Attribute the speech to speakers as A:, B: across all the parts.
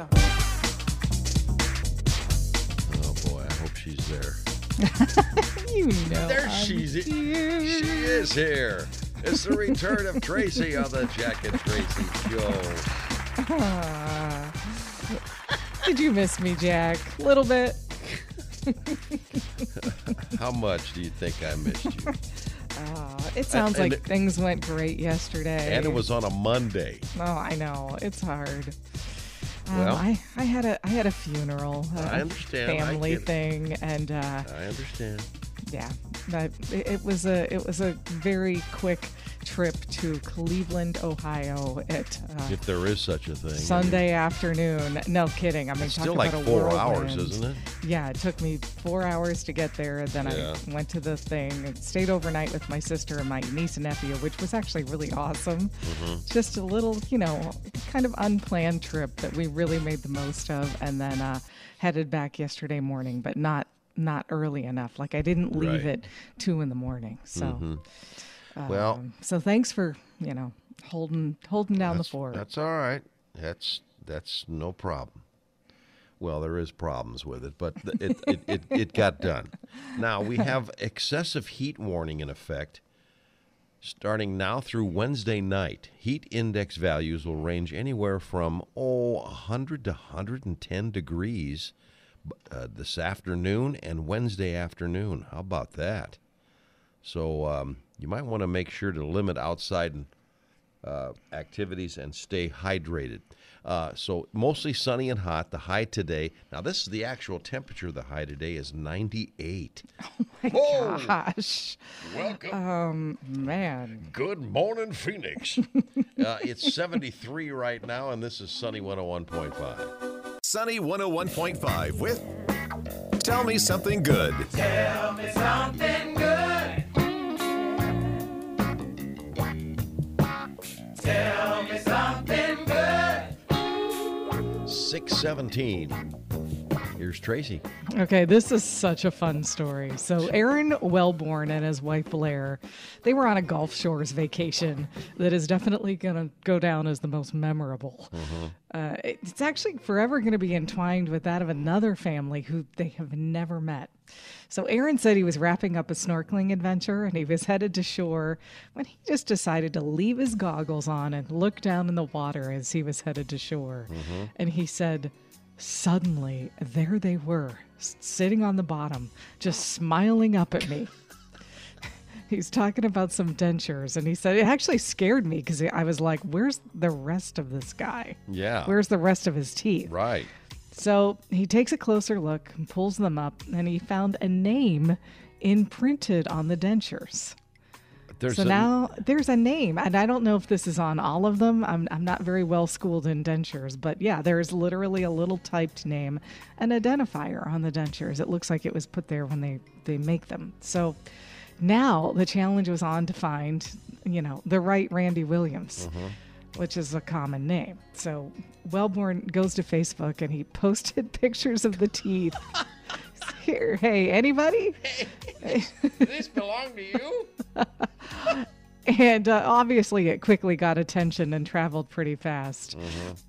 A: later.
B: Oh boy, I hope she's there.
C: You know.
B: There
C: I'm
B: she's
C: cute.
B: she is here. It's the return of Tracy on the Jack and Tracy show.
C: Ah. Did you miss me, Jack? A little bit.
B: How much do you think I missed you?
C: Ah, it sounds
B: and
C: like
B: it-
C: things went great yesterday.
B: And it was on a Monday.
C: Oh, I know. It's hard. Um,
B: Well-
C: I, I had a I had a funeral, a
B: I understand.
C: Family
B: it.
C: thing, and uh,
B: I understand.
C: yeah, that it, it was a it was a very quick trip to Cleveland, Ohio at uh,
B: If there is such a thing.
C: Sunday afternoon. No kidding. I mean,
B: still like four hours, isn't it?
C: Yeah, it took me four hours to get there. Then
B: Yeah.
C: I went to the thing and stayed overnight with my sister and my niece and nephew, which was actually really awesome.
B: Mm-hmm.
C: Just a little, you know, kind of unplanned trip that we really made the most of, and then uh, headed back yesterday morning, but not not early enough. Like I didn't leave
B: Right.
C: at two in the morning. So,
B: Well,
C: um, so thanks for you know holding holding down the fort.
B: that's all right. That's that's no problem. Well, there is problems with it, but it, it, it, it got done. Now we have excessive heat warning in effect starting now through Wednesday night. Heat index values will range anywhere from oh 100 to 110 degrees uh, this afternoon and Wednesday afternoon. How about that? So um, you might want to make sure to limit outside uh, activities and stay hydrated. Uh, so mostly sunny and hot. The high today. Now this is the actual temperature. The high today is 98. Oh Whoa!
C: Gosh,
B: Welcome.
C: um, man.
B: Good morning, Phoenix. uh, it's 73 right now, and this is Sunny 101.5.
D: Sunny 101.5 with Tell Me Something Good.
A: Tell me something
B: 617. Here's Tracy.
C: Okay, this is such a fun story. So, Aaron Wellborn and his wife Blair, they were on a Gulf Shores vacation that is definitely going to go down as the most memorable. Uh, it's actually forever going to be entwined with that of another family who they have never met. So, Aaron said he was wrapping up a snorkeling adventure and he was headed to shore when he just decided to leave his goggles on and look down in the water as he was headed to shore. And he said, Suddenly, there they were, sitting on the bottom, just smiling up at me. He's talking about some dentures, and he said it actually scared me because I was like, "Where's the rest of this guy?
B: Yeah.
C: Where's the rest of his teeth?"
B: Right.
C: So he takes a closer look and pulls them up, and he found a name imprinted on the dentures.
B: There's
C: So
B: a-
C: now there's a name, and I don't know if this is on all of them. I'm, I'm not very well schooled in dentures, but yeah, there's literally a little typed name, an identifier on the dentures. It looks like it was put there when they, they make them. So now the challenge was on to find, you know, the right Randy Williams. Mm-hmm. Which is a common name. So Wellborn goes to Facebook and he posted pictures of the teeth. Here, hey, anybody?
B: hey this belong to you?
C: And uh, obviously, it quickly got attention and traveled pretty fast.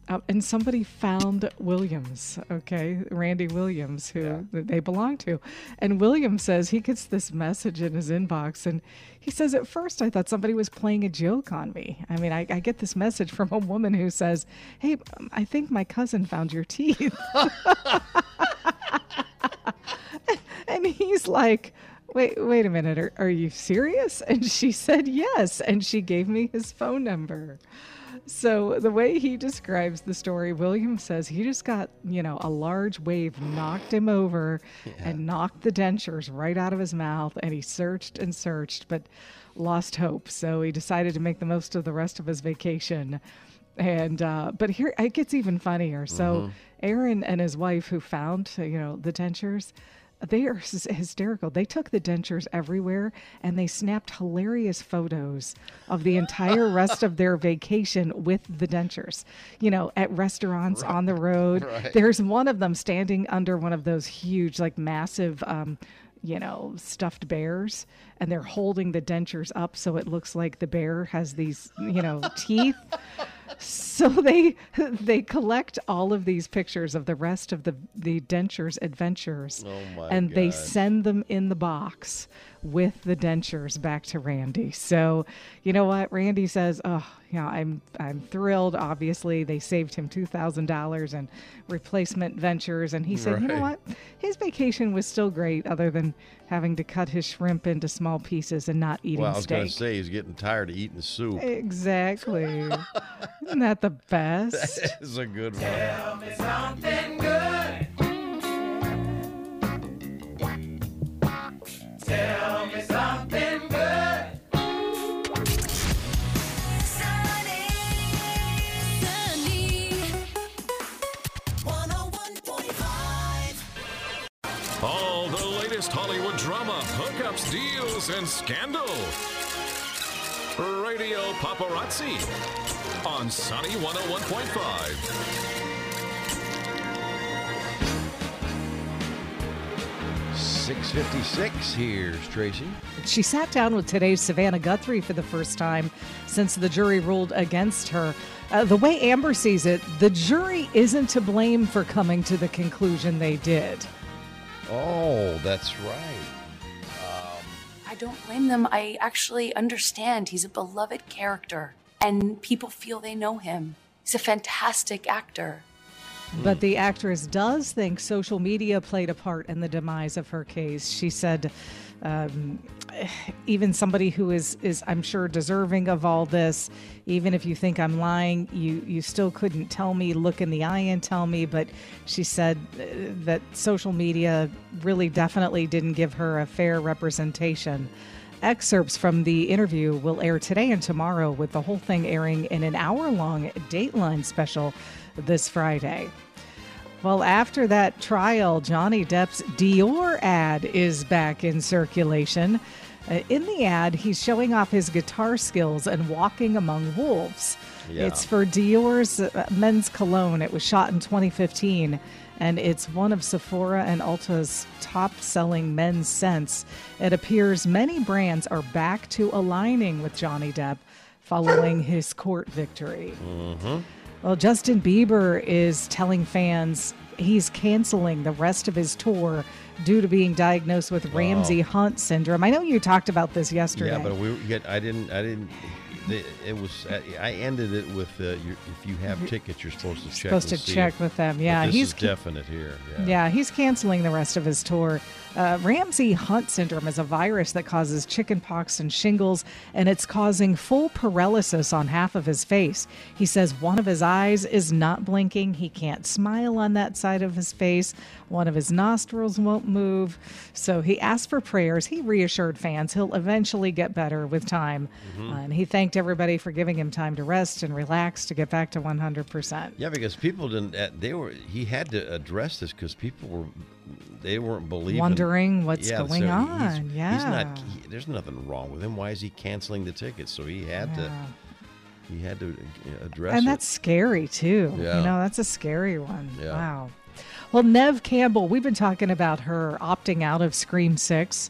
C: Uh, and somebody found Williams, okay, Randy Williams, who they belong to. And Williams says he gets this message in his inbox, and he says, At first, I thought somebody was playing a joke on me. I mean, I, I get this message from a woman who says, Hey, um, I think my cousin found your teeth. he's like, wait, wait a minute. Are, are you serious? And she said yes. And she gave me his phone number. So the way he describes the story, William says he just got, you know, a large wave knocked him over and knocked the dentures right out of his mouth. And he searched and searched, but lost hope. So he decided to make the most of the rest of his vacation. And uh, but here it gets even funnier. So Aaron and his wife, who found you know the dentures, they are hysterical. They took the dentures everywhere and they snapped hilarious photos of the entire rest of their vacation with the dentures. You know, at restaurants on the road. There's one of them standing under one of those huge, like massive. Um, you know, stuffed bears, and they're holding the dentures up so it looks like the bear has these, you know, teeth. So they they collect all of these pictures of the rest of the the dentures adventures
B: Oh,
C: and they send them in the box with the dentures back to Randy. So, you know what? Randy says, "Oh, yeah, I'm I'm thrilled. Obviously, they saved him $2,000 in replacement ventures." And he said, "You know what? His vacation was still great other than having to cut his shrimp into small pieces and not eating
B: Well, I was going to say he's getting tired of eating soup.
C: Exactly. Isn't that the best?
B: It's a good one.
E: Latest Hollywood drama, hookups, deals, and scandal. Radio Paparazzi on Sunny 101.5.
B: 656. Here's Tracy.
C: She sat down with today's Savannah Guthrie for the first time since the jury ruled against her. Uh, the way Amber sees it, the jury isn't to blame for coming to the conclusion they did.
B: Oh, that's right.
F: I don't blame them. I actually understand. He's a beloved character, and people feel they know him. He's a fantastic actor.
C: But the actress does think social media played a part in the demise of her case. She said, um, even somebody who is, is, I'm sure, deserving of all this, even if you think I'm lying, you, you still couldn't tell me, look in the eye and tell me. But she said uh, that social media really definitely didn't give her a fair representation. Excerpts from the interview will air today and tomorrow, with the whole thing airing in an hour long Dateline special this Friday. Well, after that trial, Johnny Depp's Dior ad is back in circulation. Uh, in the ad, he's showing off his guitar skills and walking among wolves.
B: Yeah.
C: It's for Dior's uh, men's cologne. It was shot in 2015, and it's one of Sephora and Ulta's top selling men's scents. It appears many brands are back to aligning with Johnny Depp following his court victory. Well, Justin Bieber is telling fans he's canceling the rest of his tour due to being diagnosed with Ramsay Hunt syndrome. I know you talked about this yesterday.
B: Yeah, but we yet I didn't I didn't. It, was I ended it with uh, if you have tickets, you're supposed to check.
C: supposed to check
B: if-
C: with them. Yeah,
B: this
C: he's
B: is definite here. Yeah.
C: Yeah, he's canceling the rest of his tour. Uh, Ramsay Hunt syndrome is a virus that causes chickenpox and shingles, and it's causing full paralysis on half of his face. He says one of his eyes is not blinking. He can't smile on that side of his face. One of his nostrils won't move. So he asked for prayers. He reassured fans he'll eventually get better with time.
B: Mm-hmm.
C: Uh, and he thanked everybody for giving him time to rest and relax to get back to 100%.
B: Yeah, because people didn't. uh, They were. He had to address this because people were. They weren't believing.
C: Wondering what's
B: Yeah,
C: going
B: so
C: on.
B: He's,
C: yeah.
B: He's not. He, there's nothing wrong with him. Why is he canceling the tickets? So he had to. He had to uh, address
C: and
B: it.
C: that's scary too.
B: Yeah.
C: You know, that's a scary one.
B: Yeah.
C: Wow. Well, Neve Campbell, we've been talking about her opting out of Scream 6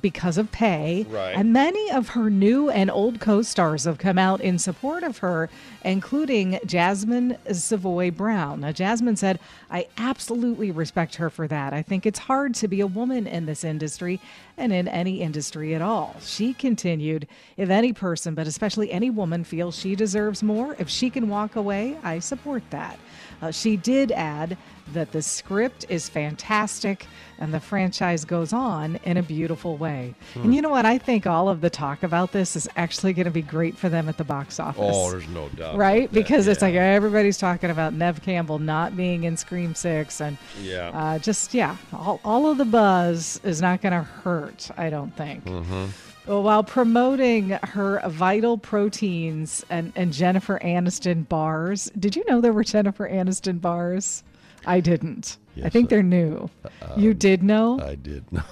C: because of pay.
B: Right.
C: And many of her new and old co stars have come out in support of her, including Jasmin Savoy Brown. Now, Jasmine said, I absolutely respect her for that. I think it's hard to be a woman in this industry and in any industry at all. She continued, If any person, but especially any woman, feels she deserves more, if she can walk away, I support that. Uh, she did add that the script is fantastic and the franchise goes on in a beautiful way. And you know what? I think all of the talk about this is actually going to be great for them at the box office.
B: Oh, there's no doubt.
C: Right? Because it's like everybody's talking about Neve Campbell not being in Scream 6. And
B: Yeah.
C: uh, just, yeah, all, all of the buzz is not going to hurt, I don't think.
B: Mm-hmm.
C: While promoting her vital proteins and, and Jennifer Aniston bars, did you know there were Jennifer Aniston bars? I didn't. I think
B: uh,
C: they're new. you did know?
B: I did know.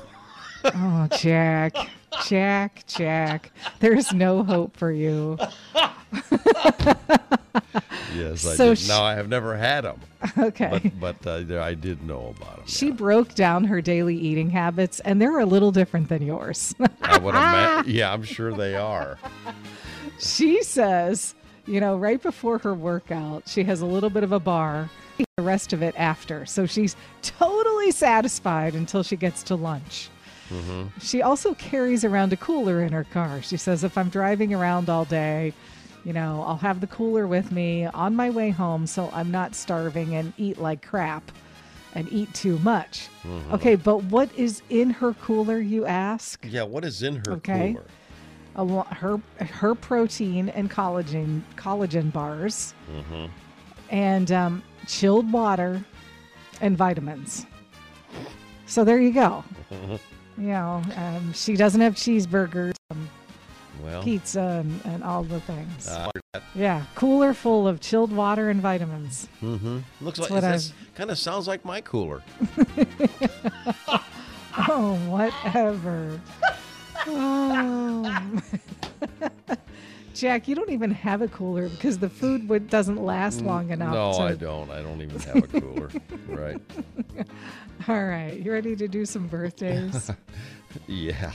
C: Oh, Jack. Jack, Jack. There's no hope for you.
B: Yes, I
C: So
B: did.
C: sh-
B: no, I have never had them,
C: Okay.
B: but but uh, I did know about them.
C: She broke down her daily eating habits, and they're a little different than yours.
B: I would ima- yeah, I'm sure they are.
C: she says you know, right before her workout, she has a little bit of a bar, the rest of it after. So she's totally satisfied until she gets to lunch. Mm-hmm. She also carries around a cooler in her car. She says, if I'm driving around all day, you know, I'll have the cooler with me on my way home so I'm not starving and eat like crap and eat too much. Mm-hmm. Okay, but what is in her cooler, you ask?
B: Yeah, what is in her
C: Okay.
B: cooler?
C: lo- her her protein and collagen collagen bars, mm-hmm. and um, chilled water and vitamins. So there you go. you know, um, she doesn't have cheeseburgers, um,
B: Well,
C: pizza, and, and all the things.
B: uh,
C: yeah, cooler full of chilled water and vitamins.
B: mm-hmm. looks like
C: what
B: that kind of sounds like my cooler.
C: Oh, whatever. oh. Jack, you don't even have a cooler because the food would, doesn't last long enough.
B: No,
C: to-
B: I don't. I don't even have a cooler. right?
C: All right, you ready to do some birthdays?
B: Yeah,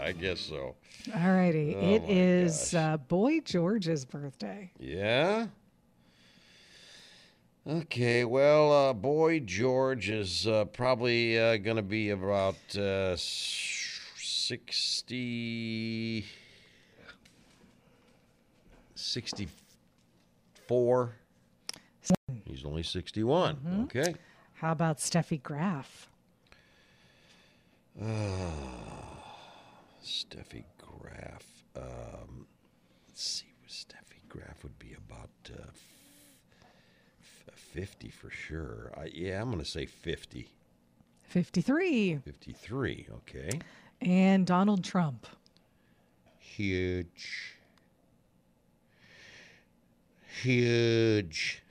B: I guess so.
C: All righty,
B: Oh
C: it is uh, Boy George's birthday.
B: Yeah. Okay, well, uh, boy George is uh, probably uh, going to be about uh, 60. 64. He's only 61.
C: Mm-hmm.
B: Okay.
C: How about Steffi Graf?
B: Steffi Graf. Um, let's see, Steffi Graf would be about uh, f- f- 50 for sure. I, yeah, I'm going to say 50.
C: 53.
B: 53, okay.
C: And Donald Trump.
B: Huge. Huge.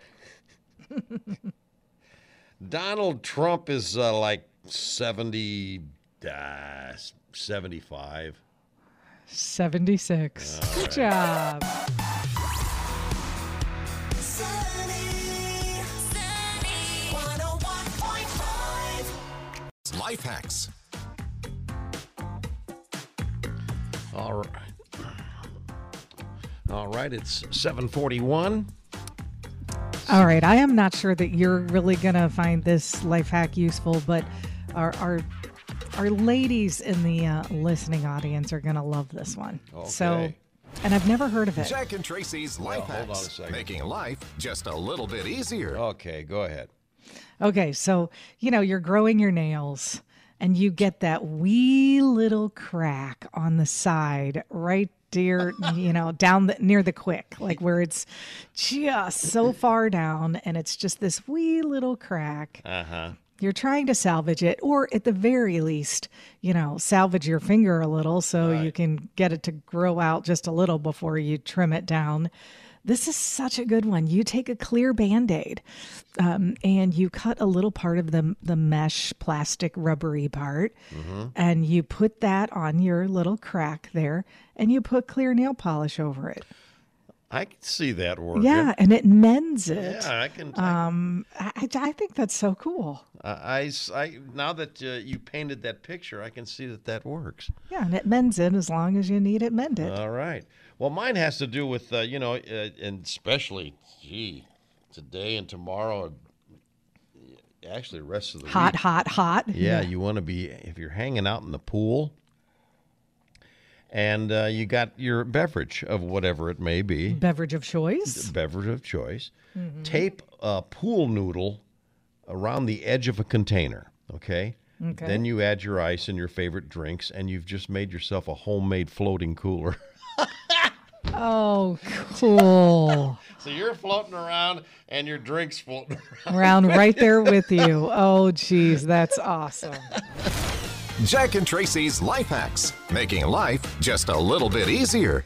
B: Donald Trump is uh, like 70, uh, 75.
C: 76. Good job.
G: Sunny. Sunny.
D: Life hacks.
B: All right. All right, it's 741.
C: All right, I am not sure that you're really going to find this life hack useful, but our our our ladies in the uh, listening audience are going to love this one. So, and I've never heard of it.
D: Jack and Tracy's Life
B: hold on a
D: Hacks.
B: second.
D: Making life just a little bit easier.
B: Okay, go ahead.
C: Okay, so you know you're growing your nails, and you get that wee little crack on the side, right dear, you know, down the, near the quick, like where it's just so far down, and it's just this wee little crack.
B: Uh huh.
C: You're trying to salvage it, or at the very least, you know, salvage your finger a little so you can get it to grow out just a little before you trim it down. This is such a good one. You take a clear band aid um, and you cut a little part of the, the mesh plastic rubbery part, and you put that on your little crack there, and you put clear nail polish over it.
B: I can see that working.
C: Yeah, and it mends it.
B: Yeah, I can. I
C: Um, I, I think that's so cool.
B: I, I I- now that uh, you painted that picture, I can see that that works.
C: Yeah, and it mends it as long as you need it mended.
B: All right. Well, mine has to do with uh, you know, uh, and especially, gee, today and tomorrow. Actually, the rest of the
C: hot,
B: week.
C: hot, hot.
B: Yeah, you want to be if you're hanging out in the pool, and uh, you got your beverage of whatever it may be,
C: Beverage of choice.
B: beverage of choice. Tape a pool noodle around the edge of a container. Okay.
C: Okay.
B: Then you add your ice and your favorite drinks, and you've just made yourself a homemade floating cooler.
C: Oh, cool.
B: so you're floating around, and your drinks floating around.
C: Around right there with you. Oh, geez, that's awesome.
D: Jack and Tracy's Life Hacks. Making life just a little bit easier.